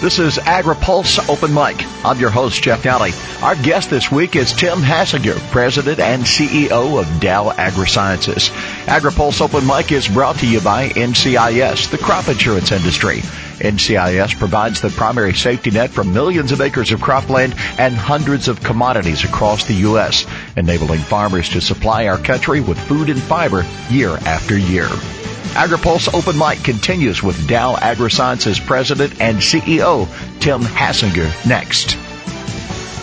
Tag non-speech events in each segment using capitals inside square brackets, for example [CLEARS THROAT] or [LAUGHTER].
This is AgriPulse Open Mic. I'm your host, Jeff Nalley. Our guest this week is Tim Hassinger, President and CEO of Dow AgroSciences. AgriPulse Open Mic is brought to you by NCIS, the crop insurance industry. NCIS provides the primary safety net for millions of acres of cropland and hundreds of commodities across the U.S., enabling farmers to supply our country with food and fiber year after year. AgriPulse Open Mic continues with Dow AgroSciences President and CEO Tim Hassinger next.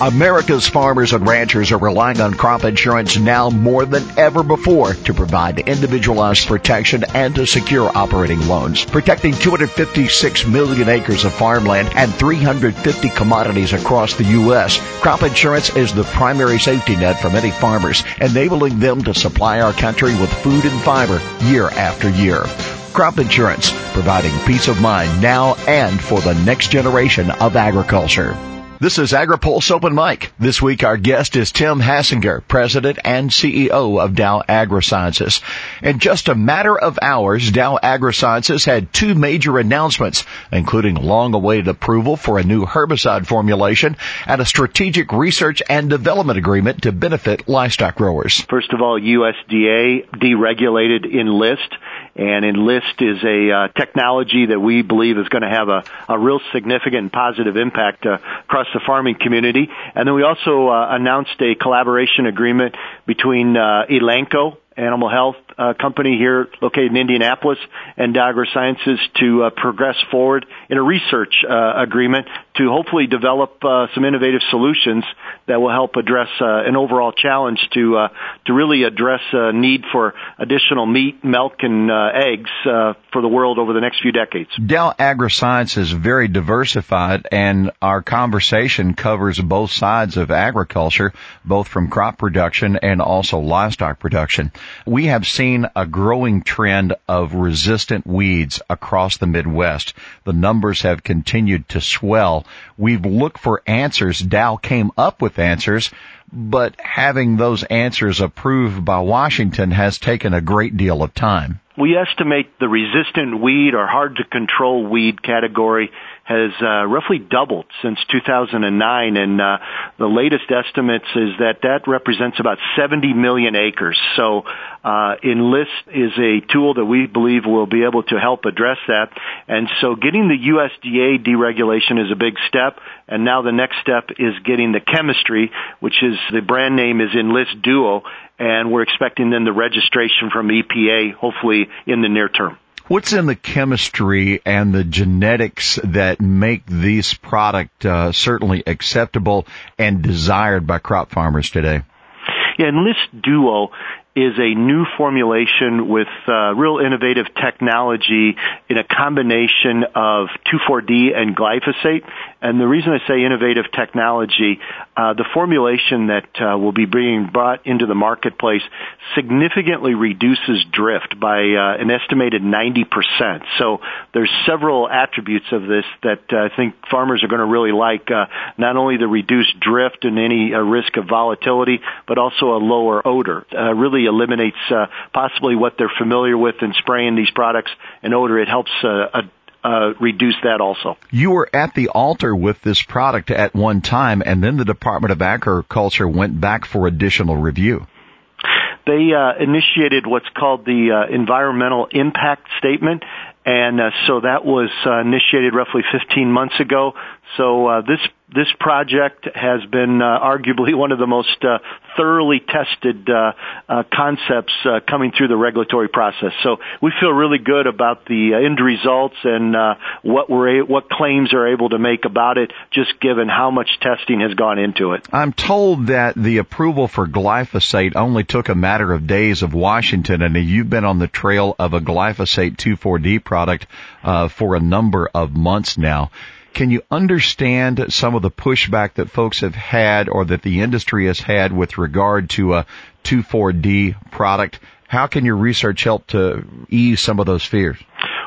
America's farmers and ranchers are relying on crop insurance now more than ever before to provide individualized protection and to secure operating loans. Protecting 256 million acres of farmland and 350 commodities across the U.S., crop insurance is the primary safety net for many farmers, enabling them to supply our country with food and fiber year after year. Crop insurance, providing peace of mind now and for the next generation of agriculture. This is AgriPulse Open Mic. This week our guest is Tim Hassinger, President and CEO of Dow AgroSciences. In just a matter of hours, Dow AgroSciences had two major announcements, including long-awaited approval for a new herbicide formulation and a strategic research and development agreement to benefit livestock growers. First of all, USDA deregulated Enlist and Enlist is a uh, technology that we believe is going to have a, a real significant and positive impact uh, across the farming community. And then we also uh, announced a collaboration agreement between uh, Elanco animal health company here located in Indianapolis and AgroSciences to uh, progress forward in a research uh, agreement to hopefully develop uh, some innovative solutions that will help address uh, an overall challenge to uh, to really address a need for additional meat, milk, and eggs for the world over the next few decades. Dow AgroScience is very diversified, and our conversation covers both sides of agriculture, both from crop production and also livestock production. We have seen a growing trend of resistant weeds across the Midwest. The numbers have continued to swell. We've looked for answers. Dow came up with answers, but having those answers approved by Washington has taken a great deal of time. We estimate the resistant weed or hard to control weed category has uh, roughly doubled since 2009, and uh, the latest estimates is that that represents about 70 million acres. So, uh, Enlist is a tool that we believe will be able to help address that. And so, getting the USDA deregulation is a big step, and now the next step is getting the chemistry, which is the brand name is Enlist Duo, and we're expecting then the registration from EPA hopefully in the near term. What's in the chemistry and the genetics that make this product uh, certainly acceptable and desired by crop farmers today? Yeah, Enlist Duo is a new formulation with uh, real innovative technology in a combination of 2,4-D and glyphosate. And the reason I say innovative technology, uh, the formulation that uh, will be being brought into the marketplace significantly reduces drift by uh, an estimated 90%. So there's several attributes of this that uh, I think farmers are going to really like. Uh, not only the reduced drift and any risk of volatility, but also a lower odor. Uh, really eliminates uh, possibly what they're familiar with in spraying these products and odor. It helps uh, uh, reduce that also. You were at the altar with this product at one time, and then the Department of Agriculture went back for additional review. They uh, initiated what's called the uh, environmental impact statement, and uh, so that was uh, initiated roughly 15 months ago. So uh, this this project has been uh, arguably [LAUGHS] one of the most uh, thoroughly tested uh, uh, concepts uh, coming through the regulatory process. So we feel really good about the uh, end results and uh, what we're a- what claims are able to make about it, just given how much testing has gone into it. I'm told that the approval for glyphosate only took a matter of days of Washington, and you've been on the trail of a glyphosate 2,4-D product for a number of months now. Can you understand some of the pushback that folks have had or that the industry has had with regard to a 2,4-D product? How can your research help to ease some of those fears?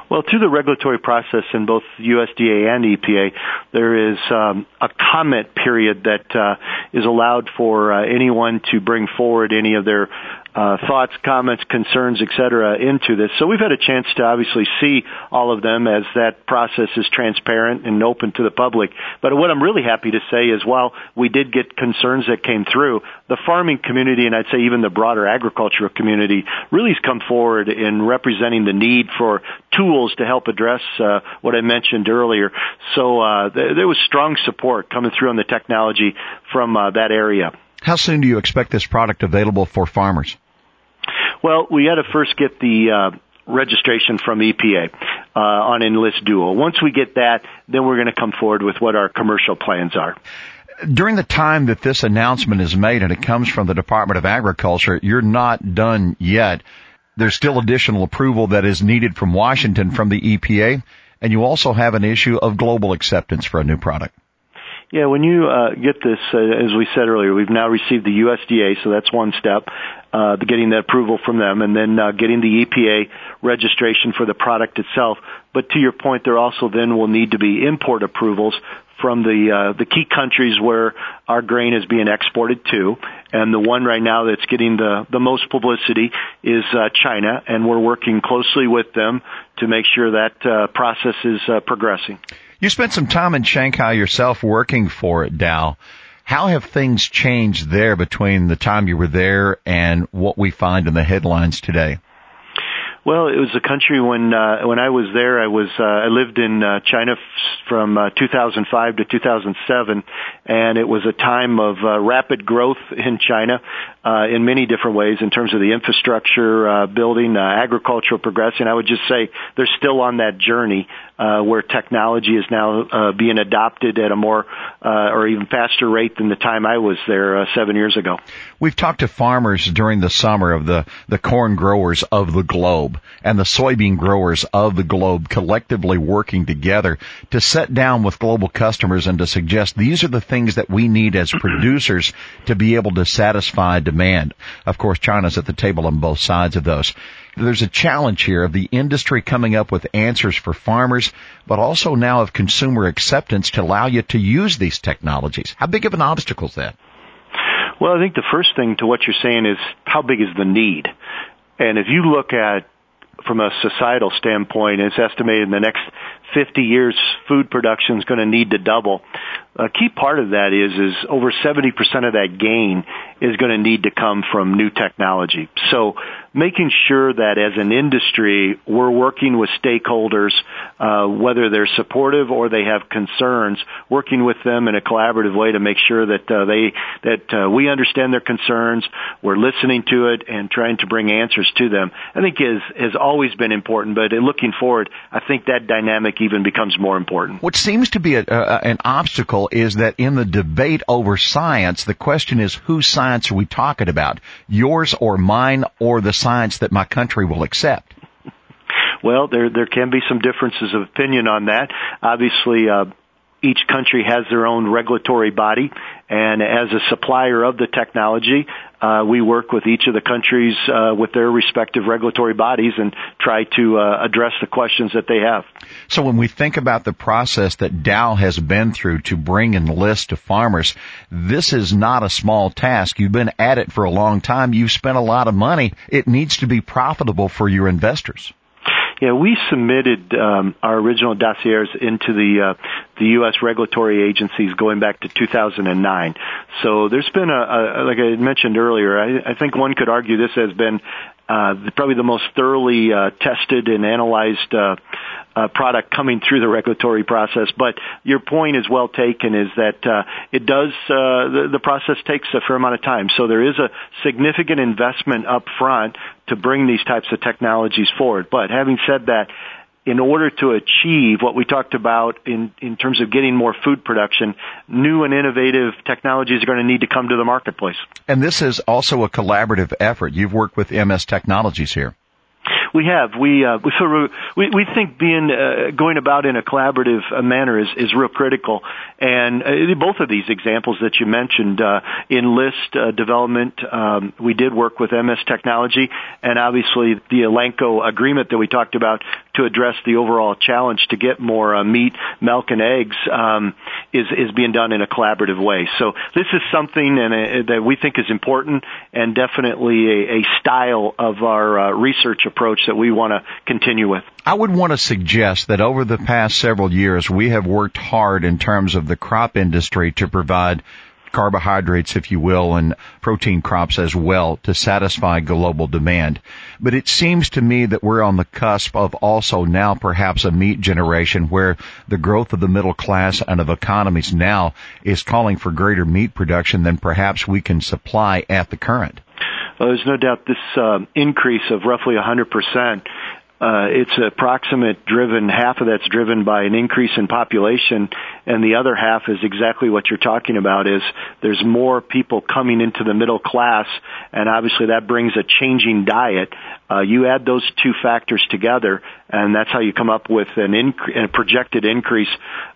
Well, through the regulatory process in both USDA and EPA, there is um, a comment period that uh, is allowed for uh, anyone to bring forward any of their uh, thoughts, comments, concerns, etc., into this. So we've had a chance to obviously see all of them as that process is transparent and open to the public. But what I'm really happy to say is while we did get concerns that came through, the farming community and I'd say even the broader agricultural community really has come forward in representing the need for tools to help address uh, what I mentioned earlier. So uh, th- there was strong support coming through on the technology from uh, that area. How soon do you expect this product available for farmers? Well, we had to first get the uh, registration from EPA uh, on Enlist Duo. Once we get that, then we're going to come forward with what our commercial plans are. During the time that this announcement is made and it comes from the Department of Agriculture, you're not done yet. There's still additional approval that is needed from Washington from the EPA, and you also have an issue of global acceptance for a new product. Yeah, when you uh, get this, uh, as we said earlier, we've now received the USDA, so that's one step, uh, getting that approval from them, and then uh, getting the EPA registration for the product itself. But to your point, there also then will need to be import approvals from the uh, the key countries where our grain is being exported to, and the one right now that's getting the the most publicity is uh, China, and we're working closely with them to make sure that uh, process is uh, progressing. You spent some time in Shanghai yourself working for it, Dow. How have things changed there between the time you were there and what we find in the headlines today? Well, it was a country when uh, when I was there. I was uh, I lived in uh, China f- from uh, 2005 to 2007, and it was a time of uh, rapid growth in China uh, in many different ways in terms of the infrastructure uh, building, uh, agricultural progression. I would just say they're still on that journey where technology is now uh, being adopted at a more uh, or even faster rate than the time I was there uh, seven years ago. We've talked to farmers during the summer of the, the corn growers of the globe and the soybean growers of the globe collectively working together to set down with global customers and to suggest these are the things that we need as [CLEARS THROAT] producers to be able to satisfy demand. Of course, China's at the table on both sides of those there's a challenge here of the industry coming up with answers for farmers, but also now of consumer acceptance to allow you to use these technologies. How big of an obstacle is that? Well, I think the first thing to what you're saying is how big is the need? And if you look at from a societal standpoint, it's estimated in the next 50 years, food production is going to need to double. A key part of that is, is over 70% of that gain is going to need to come from new technology. So making sure that as an industry, we're working with stakeholders, uh, whether they're supportive or they have concerns, working with them in a collaborative way to make sure that uh, they that uh, we understand their concerns, we're listening to it, and trying to bring answers to them. I think is has always been important, but looking forward, I think that dynamic even becomes more important. What seems to be a, a, an obstacle is that in the debate over science, the question is whose science are we talking about? Yours or mine or the science that my country will accept? Well, there there can be some differences of opinion on that. Obviously, uh, each country has their own regulatory body, and as a supplier of the technology, uh, we work with each of the countries uh, with their respective regulatory bodies and try to uh, address the questions that they have. So when we think about the process that Dow has been through to bring Enlist to farmers, this is not a small task. You've been at it for a long time. You've spent a lot of money. It needs to be profitable for your investors. Yeah, we submitted um, our original dossiers into the uh, the U.S. regulatory agencies going back to 2009. So there's been a, a like I mentioned earlier. I, I think one could argue this has been uh, probably the most thoroughly uh, tested and analyzed uh, product coming through the regulatory process. But your point is well taken. Is that uh, it does uh, the, the process takes a fair amount of time. So there is a significant investment up front to bring these types of technologies forward. But having said that, in order to achieve what we talked about in, in terms of getting more food production, new and innovative technologies are going to need to come to the marketplace. And this is also a collaborative effort. You've worked with MS Technologies here. We have. We uh, we, sort we we think being uh, going about in a collaborative uh, manner is is real critical. And uh, both of these examples that you mentioned, uh, Enlist uh, development, um, we did work with MS Technology, and obviously the Elanco agreement that we talked about to address the overall challenge to get more uh, meat, milk, and eggs um, is is being done in a collaborative way. So this is something and uh, that we think is important and definitely a, a style of our uh, research approach that we want to continue with. I would want to suggest that over the past several years, we have worked hard in terms of the crop industry to provide carbohydrates, if you will, and protein crops as well to satisfy global demand. But it seems to me that we're on the cusp of also now perhaps a meat generation where the growth of the middle class and of economies now is calling for greater meat production than perhaps we can supply at the current. Well, there's no doubt this uh, increase of roughly 100% uh, it's approximate driven, half of that's driven by an increase in population, and the other half is exactly what you're talking about is there's more people coming into the middle class, and obviously that brings a changing diet. Uh, you add those two factors together, and that's how you come up with an inc- a projected increase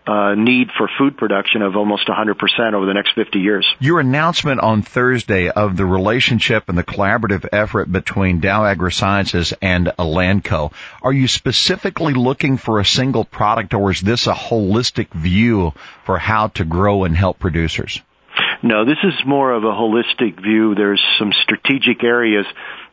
uh, need for food production of almost 100% over the next 50 years. Your announcement on Thursday of the relationship and the collaborative effort between Dow AgroSciences and Elanco, are you specifically looking for a single product or is this a holistic view for how to grow and help producers? No, this is more of a holistic view. There's some strategic areas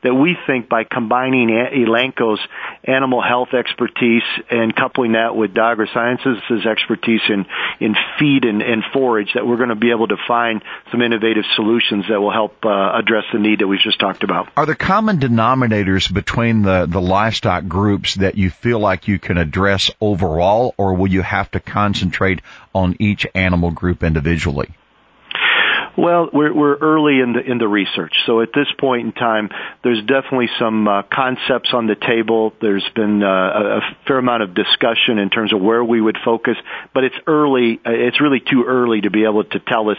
that we think by combining Elanco's animal health expertise and coupling that with Dow Sciences' expertise in, in feed and, and forage that we're going to be able to find some innovative solutions that will help uh, address the need that we just talked about. Are there common denominators between the, the livestock groups that you feel like you can address overall or will you have to concentrate on each animal group individually? Well, we're, we're early in the in the research, so at this point in time, there's definitely some uh, concepts on the table. There's been uh, a, a fair amount of discussion in terms of where we would focus, but it's early. Uh, it's really too early to be able to tell us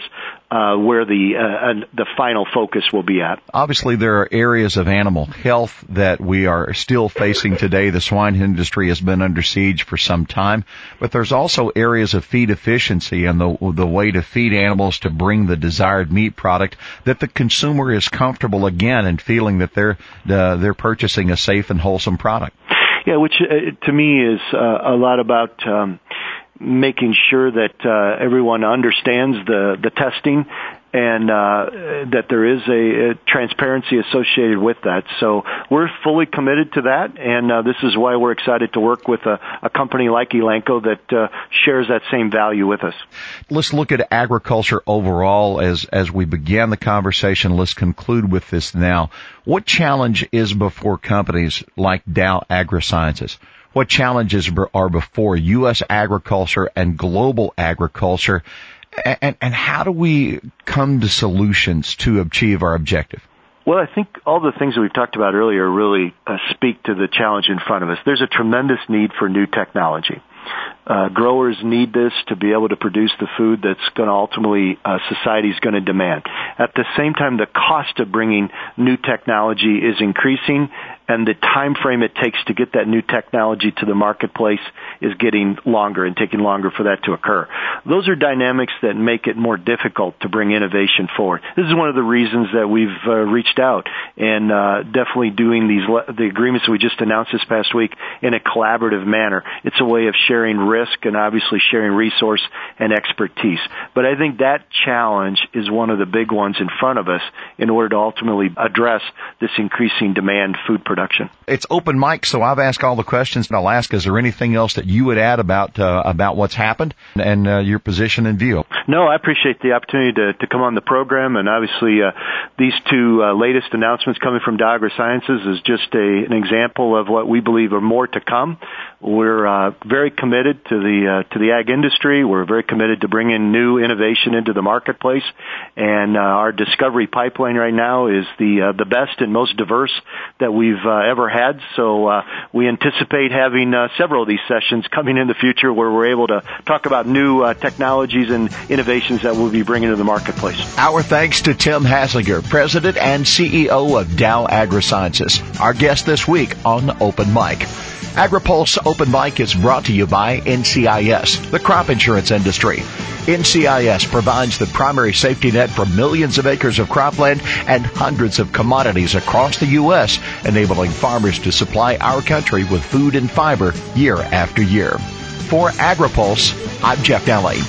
uh, where the uh, the final focus will be at. Obviously, there are areas of animal health that we are still facing today. The swine industry has been under siege for some time, but there's also areas of feed efficiency and the the way to feed animals to bring the desired meat product that the consumer is comfortable again and feeling that they're uh, they're purchasing a safe and wholesome product. Yeah, which uh, to me is uh, a lot about. Um, making sure that uh, everyone understands the the testing and uh, that there is a, a, transparency associated with that. So we're fully committed to that, and uh, this is why we're excited to work with a, a company like Elanco that uh, shares that same value with us. Let's look at agriculture overall as as we began the conversation. Let's conclude with this now. What challenge is before companies like Dow AgroSciences? What challenges are before U.S. agriculture and global agriculture, and, and how do we come to solutions to achieve our objective? Well, I think all the things that we've talked about earlier really uh, speak to the challenge in front of us. There's a tremendous need for new technology. Uh, growers need this to be able to produce the food that's going to ultimately uh, society is going to demand. At the same time, the cost of bringing new technology is increasing, and the time frame it takes to get that new technology to the marketplace is getting longer and taking longer for that to occur. Those are dynamics that make it more difficult to bring innovation forward. This is one of the reasons that we've uh, reached out and uh, definitely doing these the agreements we just announced this past week in a collaborative manner. It's a way of sharing risk and obviously sharing resource and expertise. But I think that challenge is one of the big ones in front of us in order to ultimately address this increasing demand food production production. It's open mic, so I've asked all the questions, and I'll ask: Is there anything else that you would add about uh, about what's happened and uh, your position and view? No, I appreciate the opportunity to, to come on the program, and obviously uh, these two uh, latest announcements coming from Dow Sciences is just a, an example of what we believe are more to come. We're uh, very committed to the uh, to the ag industry. We're very committed to bringing new innovation into the marketplace, and uh, our discovery pipeline right now is the uh, the best and most diverse that we've ever had. So uh, we anticipate having uh, several of these sessions coming in the future where we're able to talk about new uh, technologies and innovations that we'll be bringing to the marketplace. Our thanks to Tim Hassinger, President and CEO of Dow AgroSciences, our guest this week on Open Mic. AgriPulse Open Mic is brought to you by NCIS, the crop insurance industry. NCIS provides the primary safety net for millions of acres of cropland and hundreds of commodities across the U.S., enabling farmers to supply our country with food and fiber year after year. For AgriPulse, I'm Jeff Nalley.